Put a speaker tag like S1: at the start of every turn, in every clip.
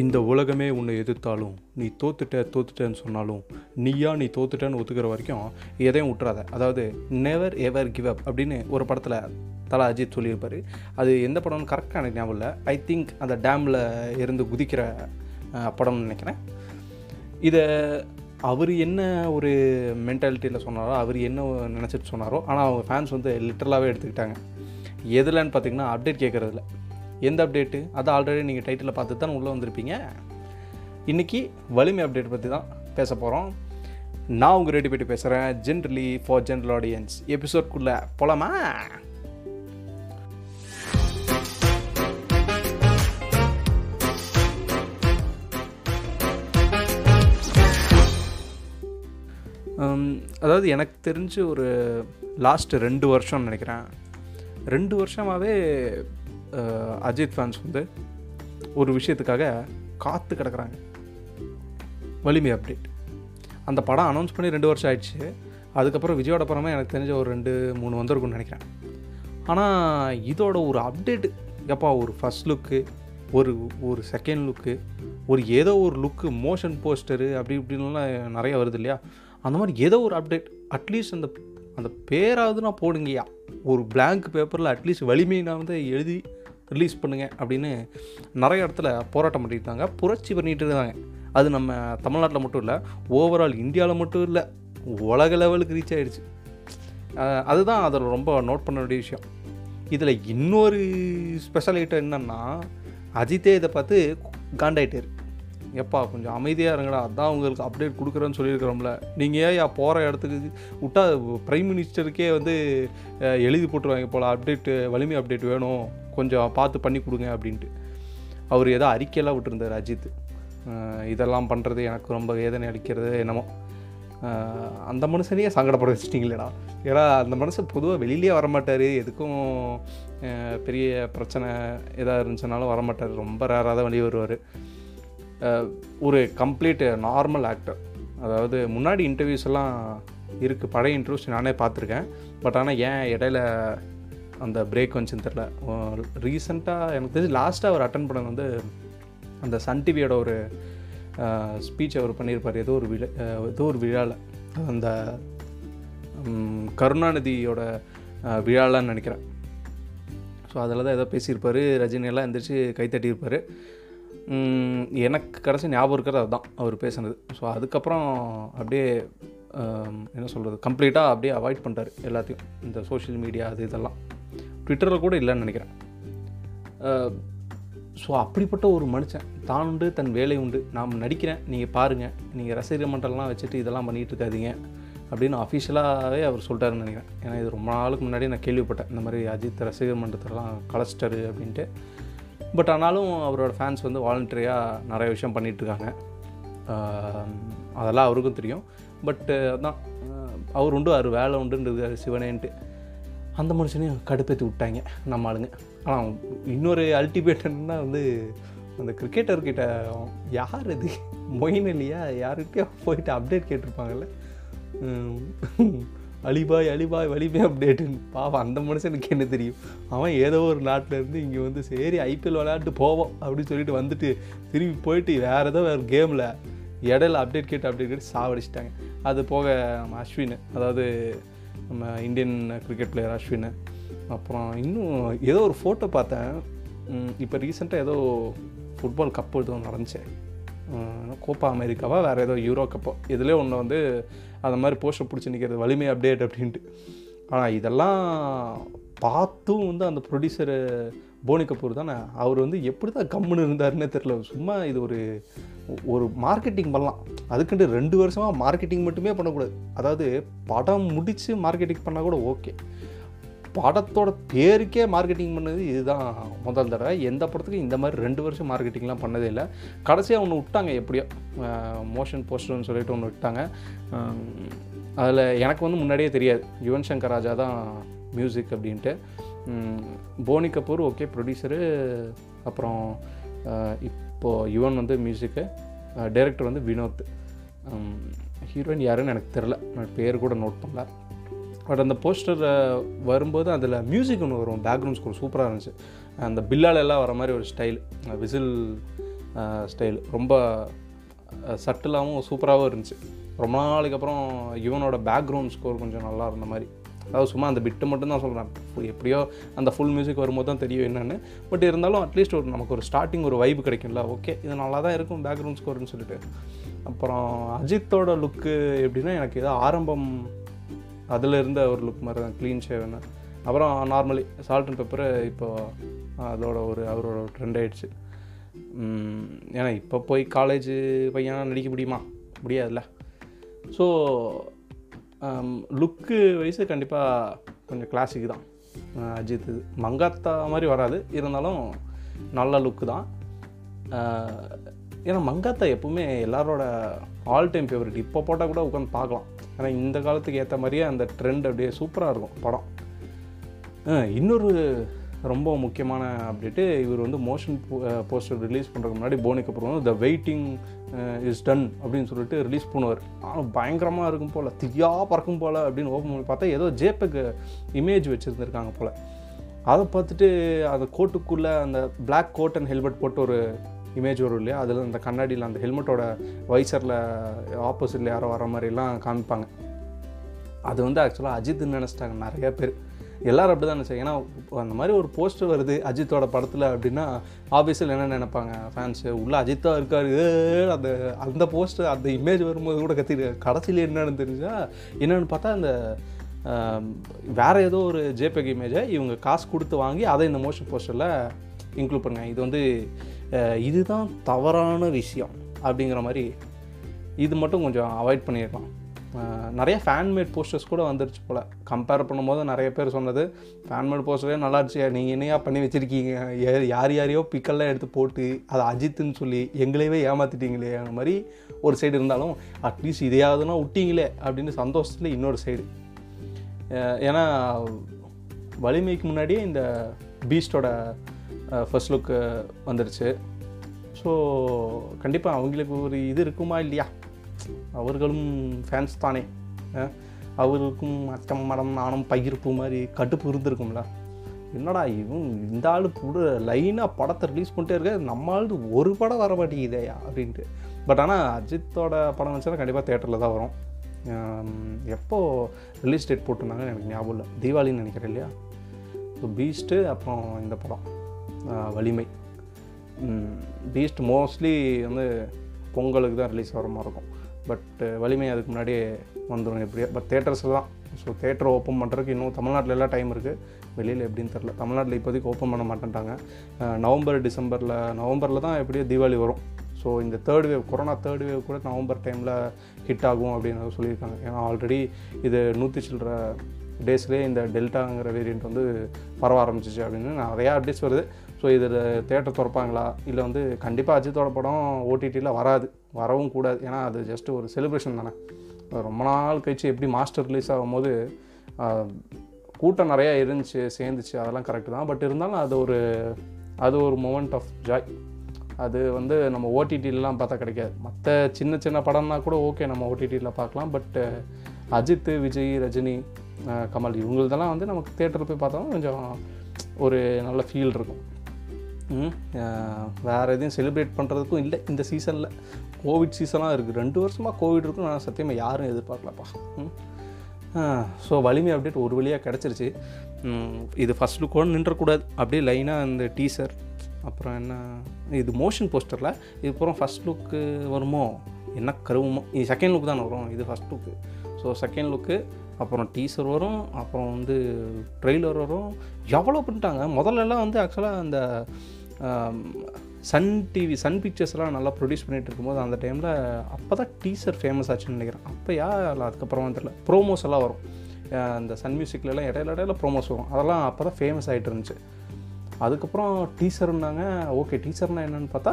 S1: இந்த உலகமே உன்னை எதிர்த்தாலும் நீ தோத்துட்ட தோத்துட்டேன்னு சொன்னாலும் நீயா நீ தோத்துட்டேன்னு ஒத்துக்கிற வரைக்கும் எதையும் விட்டுறாத. அதாவது நெவர் எவர் கிவ் அப் அப்படின்னு ஒரு படத்தில் தலா அஜித் சொல்லியிருப்பார். அது எந்த படம்னு கரெக்டாக எனக்கு ஞாபகம் இல்லை. ஐ திங்க் அந்த டேமில் இருந்து குதிக்கிற படம்னு நினைக்கிறேன். இதை அவர் என்ன ஒரு மென்டாலிட்டியில் சொன்னாரோ அவர் என்ன நினச்சிட்டு சொன்னாரோ ஆனால் அவங்க ஃபேன்ஸ் வந்து லிட்டரலாகவே எடுத்துக்கிட்டாங்க. எதுலன்னு பார்த்தீங்கன்னா அப்டேட் கேட்குறதில்ல எந்த அப்டேட்டு அதை ஆல்ரெடி நீங்கள் டைட்டில் பார்த்து தான் உள்ளே வந்திருப்பீங்க. இன்றைக்கி வலிமை அப்டேட் பற்றி தான் பேச போகிறோம் நான் உங்கள் ரெடி போய்ட்டு பேசுகிறேன் ஜென்ரலி ஃபார் ஜென்ரல் ஆடியன்ஸ் எபிசோட்குள்ளே போலாமா? அதாவது எனக்கு தெரிஞ்சு ஒரு லாஸ்ட்டு ரெண்டு வருஷம்னு நினைக்கிறேன். ரெண்டு வருஷமாகவே அஜித் ஃபேன்ஸ் வந்து ஒரு விஷயத்துக்காக காத்து கிடக்குறாங்க. வலிமை அப்டேட் அந்த படம் அனௌன்ஸ் பண்ணி ரெண்டு வருஷம் ஆயிடுச்சு. அதுக்கப்புறம் விஜயோட படமே எனக்கு தெரிஞ்ச ஒரு ரெண்டு மூணு வந்திருக்கும்னு நினைக்கிறேன். ஆனால் இதோட ஒரு அப்டேட்டு எப்பா ஒரு ஃபஸ்ட் லுக்கு ஒரு ஒரு செகண்ட் லுக்கு ஒரு ஏதோ ஒரு லுக்கு மோஷன் போஸ்டரு அப்படி இப்படின்லாம் நிறைய வருது இல்லையா? அந்த மாதிரி ஏதோ ஒரு அப்டேட் அட்லீஸ்ட் அந்த அந்த பேராவது நான் போடுங்கய்யா. ஒரு பிளாங்க் பேப்பரில் அட்லீஸ்ட் வலிமையை நான் வந்து எழுதி ரிலீஸ் பண்ணுங்கள் அப்படின்னு நிறைய இடத்துல போராட்டம் பண்ணிட்டு இருந்தாங்க புரட்சி பண்ணிகிட்டு இருந்தாங்க அது நம்ம தமிழ்நாட்டில் மட்டும் இல்லை ஓவரால் இந்தியாவில் மட்டும் இல்லை உலக லெவலுக்கு ரீச் ஆகிடுச்சு அதுதான் அதில் ரொம்ப நோட் பண்ண வேண்டிய விஷயம். இதில் இன்னொரு ஸ்பெஷல் ஐட்டம் அஜித்தே இதை பார்த்து காண்டாயிட்டார். எப்பா கொஞ்சம் அமைதியாக இருங்கடா அதான் உங்களுக்கு அப்டேட் கொடுக்குறேன்னு சொல்லியிருக்கிறோம்ல. நீங்கள் ஏன் போகிற இடத்துக்கு விட்டா ப்ரைம் மினிஸ்டருக்கே வந்து எழுதி போட்டுருவாங்க போல் அப்டேட்டு வலிமை அப்டேட் வேணும். கொஞ்சம் பார்த்து பண்ணி கொடுங்க அப்படின்ட்டு. அவர் ஏதோ அறிக்கையெல்லாம் விட்டுருந்தார் அஜித். இதெல்லாம் பண்ணுறது எனக்கு ரொம்ப வேதனை அளிக்கிறது என்னமோ. அந்த மனுஷனையே சங்கடப்பட வச்சிட்டிங்களேடா. ஏன்னா அந்த மனுஷன் பொதுவாக வெளியிலே வரமாட்டார். எதுக்கும் பெரிய பிரச்சனை எதாக இருந்துச்சுனாலும் வரமாட்டார். ரொம்ப ரேராக தான் வெளியே வருவார். ஒரு கம்ப்ளீட் நார்மல் ஆக்டர் அதாவது முன்னாடி இன்டர்வியூஸ் எல்லாம் இருக்குது பழைய இன்டர்வியூஸ் நானே பார்த்துருக்கேன். பட் ஆனால் ஏன் இடையில அந்த பிரேக் வந்துச்சுன்னு தெரில ரீசெண்டாக எனக்கு தெரிஞ்சு லாஸ்ட்டாக அவர் அட்டன் பண்ணது வந்து அந்த சன் டிவியோட ஒரு ஸ்பீச் அவர் பண்ணியிருப்பார். ஏதோ ஒரு விழா ஏதோ ஒரு விழாவில் அந்த கருணாநிதியோட விழாலான்னு நினைக்கிறேன். ஸோ அதில் தான் ஏதோ பேசியிருப்பார். ரஜினியெல்லாம் எந்திரிச்சு கைத்தட்டியிருப்பார் எனக்கு கடைசி ஞாபகம் இருக்கிறது அதுதான் அவர் பேசுனது. ஸோ அதுக்கப்புறம் அப்படியே என்ன சொல்கிறது கம்ப்ளீட்டாக அப்படியே அவாய்ட் பண்ணிட்டார் எல்லாத்தையும். இந்த சோஷியல் மீடியா அது இதெல்லாம். ட்விட்டரில் கூட இல்லைன்னு நினைக்கிறேன். ஸோ அப்படிப்பட்ட ஒரு மனுஷன் தான் உண்டு தன் வேலை உண்டு. நான் நடிக்கிறேன் நீங்கள் பாருங்கள் நீங்கள் ரசிகர் மன்றம்லாம் வச்சுட்டு இதெல்லாம் பண்ணிகிட்டு இருக்காதீங்க அப்படின்னு அஃபிஷியலாகவே அவர் சொல்லிட்டாருன்னு நினைக்கிறேன். ஏன்னா இது ரொம்ப நாளுக்கு முன்னாடி நான் கேள்விப்பட்டேன். இந்த மாதிரி அஜித் ரசிகர் மன்றத்தெல்லாம் கலஸ்டரு அப்படின்ட்டு. பட் ஆனாலும் அவரோட ஃபேன்ஸ் வந்து வாலண்டரியாக நிறைய விஷயம் பண்ணிகிட்டு இருக்காங்க. அதெல்லாம் அவருக்கும் தெரியும். பட்டு அதான் அவர் உண்டு அவர் வேலை உண்டுன்றது சிவனேன்ட்டு. அந்த மனுஷனையும் கடுப்பேற்றி விட்டாங்க நம்ம ஆளுங்க. ஆனால் இன்னொரு அல்டிமேட்டன்னா வந்து அந்த கிரிக்கெட்டர்கிட்ட யார் இது? மொயின் இல்லையா? யார்கிட்டயோ போயிட்டு அப்டேட் கேட்டிருப்பாங்கல்ல. அலிபாய் அலிபாய் வலிமை அப்டேட்டுன்னு பாவம் அந்த மனுஷனுக்கு என்ன தெரியும்? அவன் ஏதோ ஒரு நாட்டில் இருந்து இங்கே வந்து சரி ஐபிஎல் விளையாட்டு போவோம் அப்படின்னு சொல்லிட்டு வந்துட்டு திரும்பி போயிட்டு வேறு ஏதோ வேறு கேமில் இடையில அப்டேட் கேட்டு அப்டேட் கேட்டு சாவடிச்சிட்டாங்க. அது போக அஸ்வின் அதாவது நம்ம இந்தியன் கிரிக்கெட் பிளேயர் அஸ்வின். அப்புறம் இன்னும் ஏதோ ஒரு ஃபோட்டோ பார்த்தேன். இப்போ ரீசெண்டாக ஏதோ ஃபுட்பால் கப் எதுவும் நடந்துச்சு. கோப்பா அமெரிக்காவா வேறு ஏதோ யூரோ கப்போ இதிலே ஒன்று வந்து அந்த மாதிரி போஸ்டர் பிடிச்சி நிற்கிறது வலிமை அப்டேட் அப்படின்ட்டு. ஆனால் இதெல்லாம் பார்த்தும் வந்து அந்த ப்ரொடியூசரு போனி கபூர் தானே? அவர் வந்து எப்படி தான் கம்முன்னு இருந்தாருன்னே தெரில சும்மா இது ஒரு ஒரு மார்க்கெட்டிங் பண்ணலாம். அதுக்குன்ட்டு ரெண்டு வருஷமாக மார்க்கெட்டிங் மட்டுமே பண்ணக்கூடாது. அதாவது படம் முடித்து மார்க்கெட்டிங் பண்ணால் கூட ஓகே படத்தோட பேருக்கே மார்க்கெட்டிங் பண்ணது இதுதான். முதல் தடவை எந்த படத்துக்கும் இந்த மாதிரி ரெண்டு வருஷம் மார்க்கெட்டிங்லாம் பண்ணதே இல்லை. கடைசியாக ஒன்று விட்டாங்க எப்படியோ. மோஷன் போஸ்டர்னு சொல்லிட்டு ஒன்று விட்டாங்க. அதில் எனக்கு வந்து முன்னாடியே தெரியாது. யுவன் சங்கர் ராஜா தான் மியூசிக் அப்படின்ட்டு. போனி கபூர் ஓகே ப்ரொடியூசரு அப்புறம் இப்போது யுவன் வந்து மியூசிக்கு டைரக்டர் வந்து வினோத். ஹீரோயின் யாருன்னு எனக்கு தெரில. நான் பேர் கூட நோட் பண்ணல. பட் அந்த போஸ்டர் வரும்போது அதில் மியூசிக் ஒன்று வரும். பேக்ரவுண்ட் ஸ்கோர் சூப்பராக இருந்துச்சு. அந்த பில்லால எல்லாம் வர மாதிரி ஒரு ஸ்டைல் விசில் ஸ்டைல் ரொம்ப சட்டிலாகவும் சூப்பராகவும் இருந்துச்சு. ரொம்ப நாளைக்கு அப்புறம் இவனோட பேக்ரவுண்ட் ஸ்கோர் கொஞ்சம் நல்லா இருந்த மாதிரி. அதாவது சும்மா அந்த பிட்டு மட்டும் தான் சொல்கிறேன் எப்படியோ அந்த ஃபுல் மியூசிக் வரும்போது தான் தெரியும் என்னென்னு. பட் இருந்தாலும் அட்லீஸ்ட் ஒரு நமக்கு ஒரு ஸ்டார்டிங் ஒரு வைப் கிடைக்கும்ல. ஓகே இது நல்லா தான் இருக்கும் பேக்ரவுண்ட் ஸ்கோர்னு சொல்லிட்டு. அப்புறம் அஜித்தோட லுக்கு எப்படின்னா எனக்கு ஏதோ ஆரம்பம் அதில் இருந்த ஒரு லுக் மாதிரி தான் க்ளீன் ஷேவ்னு அப்புறம் நார்மலி சால்ட் அண்ட் பெப்பரு இப்போ அதோட ஒரு அவரோட ட்ரெண்ட் ஆகிடுச்சு ஏன்னா இப்போ போய் காலேஜ் பையனா நடிக்க முடியுமா? முடியாதுல்ல. ஸோ லுக்கு வைஸு கண்டிப்பாக கொஞ்சம் கிளாசிக் தான். அஜித். மங்காத்தா மாதிரி வராது. இருந்தாலும் நல்ல லுக்கு தான். ஏன்னா மங்காத்தா எப்பவுமே எல்லாரோட ஆல் டைம் ஃபேவரட் இப்போ போட்டால் கூட உட்காந்து பார்க்கலாம். ஏன்னா இந்த காலத்துக்கு ஏற்ற மாதிரியே அந்த ட்ரெண்ட் அப்படியே சூப்பராக இருக்கும் படம். இன்னொரு ரொம்ப முக்கியமான அப்டேட்டு. இவர் வந்து மோஷன் போஸ்டர் ரிலீஸ் பண்ணுறதுக்கு முன்னாடி போனிக்கு அப்புறம் வந்து த வெயிட்டிங் இஸ் டன் அப்படின்னு சொல்லிட்டு ரிலீஸ் பண்ணுவார். ஆனால் பயங்கரமாக இருக்கும் போல் தியாக பறக்கும் போல் அப்படின்னு ஓப்பன் பண்ணி பார்த்தா ஏதோ ஜேபெக் இமேஜ் வச்சுருந்துருக்காங்க போல். அதை பார்த்துட்டு அந்த கோட்டுக்குள்ளே அந்த பிளாக் கோட் அண்ட் ஹெல்மெட் போட்டு ஒரு இமேஜ் வரும் இல்லையா? அதில் அந்த கண்ணாடியில் அந்த ஹெல்மெட்டோட வைசரில் ஆப்போசிட்டில் யாரோ வர மாதிரிலாம் காமிப்பாங்க. அது வந்து ஆக்சுவலாக அஜித்னு நினச்சிட்டாங்க நிறைய பேர். எல்லாரும் அப்படி தான் நினச்சாங்க ஏன்னா அந்த மாதிரி ஒரு போஸ்டர் வருது அஜித்தோட படத்தில் அப்படின்னா ஆஃபீஸில் என்ன நினைப்பாங்க ஃபேன்ஸு உள்ளே அஜித்தா இருக்கார். அந்த அந்த போஸ்டர் அந்த இமேஜ் வரும்போது கூட கத்திட்டு கடைசியில் என்னன்னு தெரிஞ்சால் என்னென்னு பார்த்தா அந்த வேற ஏதோ ஒரு ஜேபெக் இமேஜை இவங்க காசு கொடுத்து வாங்கி அதை இந்த மோஷன் போஸ்டரில் இன்க்ளூட் பண்ணுங்க. இது வந்து இதுதான் தவறான விஷயம் அப்படிங்கிற மாதிரி இது மட்டும் கொஞ்சம் அவாய்ட் பண்ணியிருக்கலாம் நிறைய ஃபேன்மேட் போஸ்டர்ஸ் கூட வந்துருச்சு போல். கம்பேர் பண்ணும்போது நிறைய பேர் சொன்னது ஃபேன்மேட் போஸ்டரே நல்லா இருந்துச்சு நீங்கள் என்னையா பண்ணி வச்சுருக்கீங்க? யார் யாரையோ பிக்கெல்லாம் எடுத்து போட்டு அதை அஜித்துன்னு சொல்லி எங்களையவே ஏமாற்றிட்டீங்களே அந்த மாதிரி ஒரு சைடு இருந்தாலும் அட்லீஸ்ட் இதையாவதுனா விட்டீங்களே அப்படின்னு சந்தோஷத்தில் இன்னொரு சைடு ஏன்னா வலிமைக்கு முன்னாடியே இந்த பீஸ்டோட ஃபர்ஸ்ட் லுக்கு வந்துருச்சு. ஸோ கண்டிப்பாக அவங்களுக்கு ஒரு இது இருக்குமா இல்லையா? அவர்களும் ஃபேன்ஸ் தானே. அவருக்கும் அச்சம் மடம் நானும் பகிர்ப்பு மாதிரி கடுப்பு இருந்திருக்கும்ல. என்னடா இவன் இந்த ஆள் கூட லைனாக படத்தை ரிலீஸ் பண்ணிட்டே இருக்க நம்ம ஒரு படம் வர மாட்டேங்குதேயா அப்படின்ட்டு. பட் ஆனால் அஜித்தோட படம் வச்சுன்னா கண்டிப்பாக தேட்டரில் தான் வரும். எப்போது ரிலீஸ் டேட் போட்டிருந்தாங்க எனக்கு ஞாபகம் இல்லை. தீபாவளின்னு நினைக்கிறேன் இல்லையா? ஸோ பீஸ்ட்டு அப்புறம் இந்த படம். வலிமை. பீஸ்ட் மோஸ்ட்லி வந்து பொங்கலுக்கு தான் ரிலீஸ் வர மாதிரி இருக்கும். பட் uh, வலிமை அதுக்கு முன்னாடியே வந்துடும் எப்படியா பட் தேட்டர்ஸில் தான். ஸோ தேட்டர் ஓப்பன் பண்ணுறதுக்கு இன்னும் தமிழ்நாட்டில் எல்லாம் டைம் இருக்குது வெளியில் எப்படின்னு தெரில தமிழ்நாட்டில் இப்போதைக்கு ஓப்பன் பண்ண மாட்டேன்ட்டாங்க. நவம்பர் டிசம்பரில் நவம்பரில் தான் எப்படியோ தீபாவளி வரும். ஸோ இந்த third wave corona third wave கூட நவம்பர் டைமில் ஹிட் ஆகும் அப்படின்னு சொல்லியிருக்காங்க. ஏன்னா ஆல்ரெடி இது நூற்றி சில்லற டேஸ்லேயே இந்த டெல்டாங்கிற வேரியண்ட் வந்து பரவ ஆரம்பிச்சிச்சு அப்படின்னு நிறையா அப்டேட்ஸ் வருது. ஸோ இதில் தேட்டர் திறப்பாங்களா? இல்லை வந்து கண்டிப்பாக அஜித்தோட படம் ஓடிடியில் வராது. வரவும் கூடாது. ஏன்னா அது ஜஸ்ட்டு ஒரு செலிப்ரேஷன் தானே. ரொம்ப நாள் கழிச்சு எப்படி மாஸ்டர் ரிலீஸ் ஆகும்போது கூட்டம் நிறையா இருந்துச்சு சேர்ந்துச்சு அதெல்லாம் கரெக்டு தான். பட் இருந்தாலும் அது ஒரு அது ஒரு மூமெண்ட் ஆஃப் ஜாய் அது வந்து நம்ம ஓடிடிலலாம் பார்த்தா கிடைக்காது. மற்ற சின்ன சின்ன படம்னா கூட ஓகே நம்ம ஓடிடியில் பார்க்கலாம். பட் அஜித் விஜய் ரஜினி கமல் இவங்களதெல்லாம் வந்து நமக்கு தேட்டரில் போய் பார்த்தாலும் கொஞ்சம் ஒரு நல்ல ஃபீல் இருக்கும். வேறு எதையும் செலிப்ரேட் பண்ணுறதுக்கும் இல்லை இந்த சீசனில் கோவிட் சீசனாக இருக்குது ரெண்டு வருஷமாக கோவிட் இருக்கும் நான் சத்தியமாக யாரும் எதிர்பார்க்கலப்பா. ஸோ வலிமை அப்டேட் ஒரு வழியாக கிடச்சிருச்சு. இது ஃபஸ்ட் லுக்கோடு நின்றக்கூடாது அப்படியே லைனாக இந்த டீசர் அப்புறம் என்ன? இது மோஷன் போஸ்டரில் இது அப்புறம் ஃபஸ்ட் லுக்கு வருமோ? என்ன கருவுமோ? இது செகண்ட் லுக் தான் வரும். இது first look so second look அப்புறம் டீசர் வரும். அப்புறம் வந்து ட்ரெய்லர் வரும். எவ்வளோ பண்ணிட்டாங்க? முதல்லலாம் வந்து ஆக்சுவலாக அந்த சன் டிவி சன் பிக்சர்ஸ்லாம் நல்லா ப்ரொடியூஸ் பண்ணிகிட்டு இருக்கும்போது அந்த டைமில் அப்போ தான் டீசர் ஃபேமஸ் ஆச்சுன்னு நினைக்கிறேன். அப்போ யா இல்லை அதுக்கப்புறமா தெரியல. ப்ரோமோஸ் எல்லாம் வரும். அந்த சன் மியூசிக்லலாம் இடையில இடையில ப்ரோமோஸ் வரும். அதெல்லாம் அப்போ தான் ஃபேமஸ் ஆகிட்டு இருந்துச்சு. அதுக்கப்புறம் டீசர்னாங்க ஓகே டீசர்னால் என்னன்னு பார்த்தா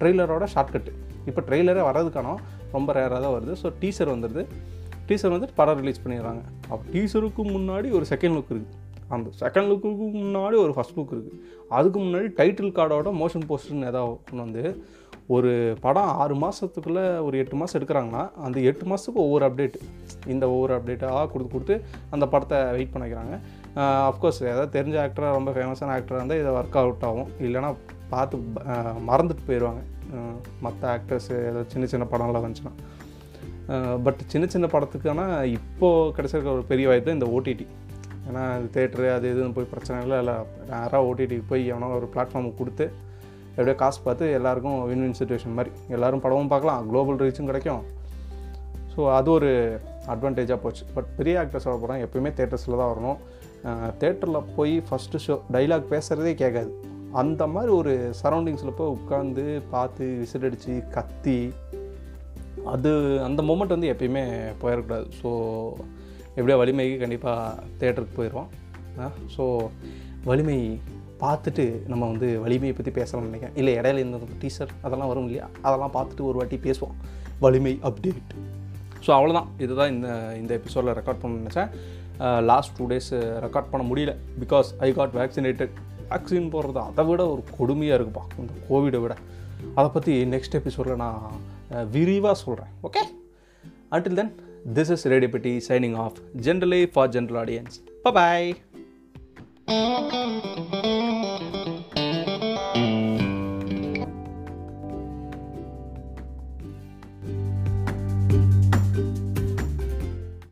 S1: ட்ரெய்லரோட ஷார்ட்கட்டு இப்போ ட்ரெய்லரே வர்றதுக்கான ரொம்ப ரேராக தான் வருது. ஸோ டீசர் வந்துடுது டீசர் வந்து படம் ரிலீஸ் பண்ணிடுறாங்க. அப்போ டீசருக்கு முன்னாடி ஒரு செகண்ட் லுக் இருக்குது அந்த செகண்ட் லுக்குக்கு முன்னாடி ஒரு ஃபஸ்ட் லுக் இருக்குது அதுக்கு முன்னாடி டைட்டில் கார்டோட மோஷன் போஸ்டர்னு ஏதாவது ஒன்று வந்து ஒரு படம் ஆறு மாதத்துக்குள்ளே ஒரு எட்டு மாதம் எடுக்கிறாங்கன்னா அந்த எட்டு மாதத்துக்கு ஒவ்வொரு அப்டேட் இந்த ஒவ்வொரு அப்டேட்டாக கொடுத்து கொடுத்து அந்த படத்தை வெயிட் பண்ண வைக்கிறாங்க அஃப்கோர்ஸ் ஏதாவது தெரிஞ்ச ஆக்டராக ரொம்ப ஃபேமஸான ஆக்டராக இருந்தால் இதை ஒர்க் அவுட் ஆகும். இல்லைன்னா பார்த்து மறந்துட்டு போயிடுவாங்க. மற்ற ஆக்டர்ஸு ஏதாவது சின்ன சின்ன படம்லாம் வந்துச்சுன்னா. பட் சின்ன சின்ன படத்துக்கான இப்போது கிடச்சிருக்க ஒரு பெரிய வாய்ப்பு இந்த ஓடிடி ஏன்னா தேட்டரு அது இதுன்னு போய் பிரச்சனை இல்லை. இல்லை நேராக ஓடிடிக்கு போய் எவனோ ஒரு பிளாட்ஃபார்முக்கு கொடுத்து எப்படியோ காசு பார்த்து எல்லாருக்கும் வின் வின் சுச்சுவேஷன் மாதிரி. எல்லோரும் படமும் பார்க்கலாம். குளோபல் ரீச்சும் கிடைக்கும். ஸோ அது ஒரு அட்வான்டேஜாக போச்சு. பட் பெரிய ஆக்டர்ஸோட படம் எப்பயுமே தேட்டர்ஸில் தான் வரணும். தேட்டரில் போய் ஃபஸ்ட்டு ஷோ டைலாக் பேசுகிறதே கேட்காது. அந்த மாதிரி ஒரு சரௌண்டிங்ஸில் போய் உட்காந்து பார்த்து விசில் அடித்து கத்தி அது அந்த மூமெண்ட் வந்து எப்பயுமே போயிடக்கூடாது. ஸோ எப்படியோ வலிமைக்கு கண்டிப்பாக தேட்டருக்கு போயிடுவோம் ஸோ வலிமை பார்த்துட்டு நம்ம வந்து வலிமையை பற்றி பேசலாம்னு நினைக்கிறேன். இல்லை இடையில இந்த டீச்சர் அதெல்லாம் வரும் இல்லையா? அதெல்லாம் பார்த்துட்டு ஒரு வாட்டி பேசுவோம். வலிமை அப்டேட் ஸோ அவ்வளோதான் இதுதான் இந்த இந்த எபிசோடில் ரெக்கார்ட் பண்ண நினச்சேன். லாஸ்ட் டூ டேஸ் ரெக்கார்ட் பண்ண முடியல. Because I got vaccinated vaccine போடுறது? அதை விட ஒரு கொடுமையாக இருக்குப்பா. இந்த கோவிடை விட. அதை பற்றி நெக்ஸ்ட் எபிசோடில் நான் விரிவாக சொல்கிறேன் okay until then this is Redipati signing off. Generally for general audience. Bye bye mm-hmm.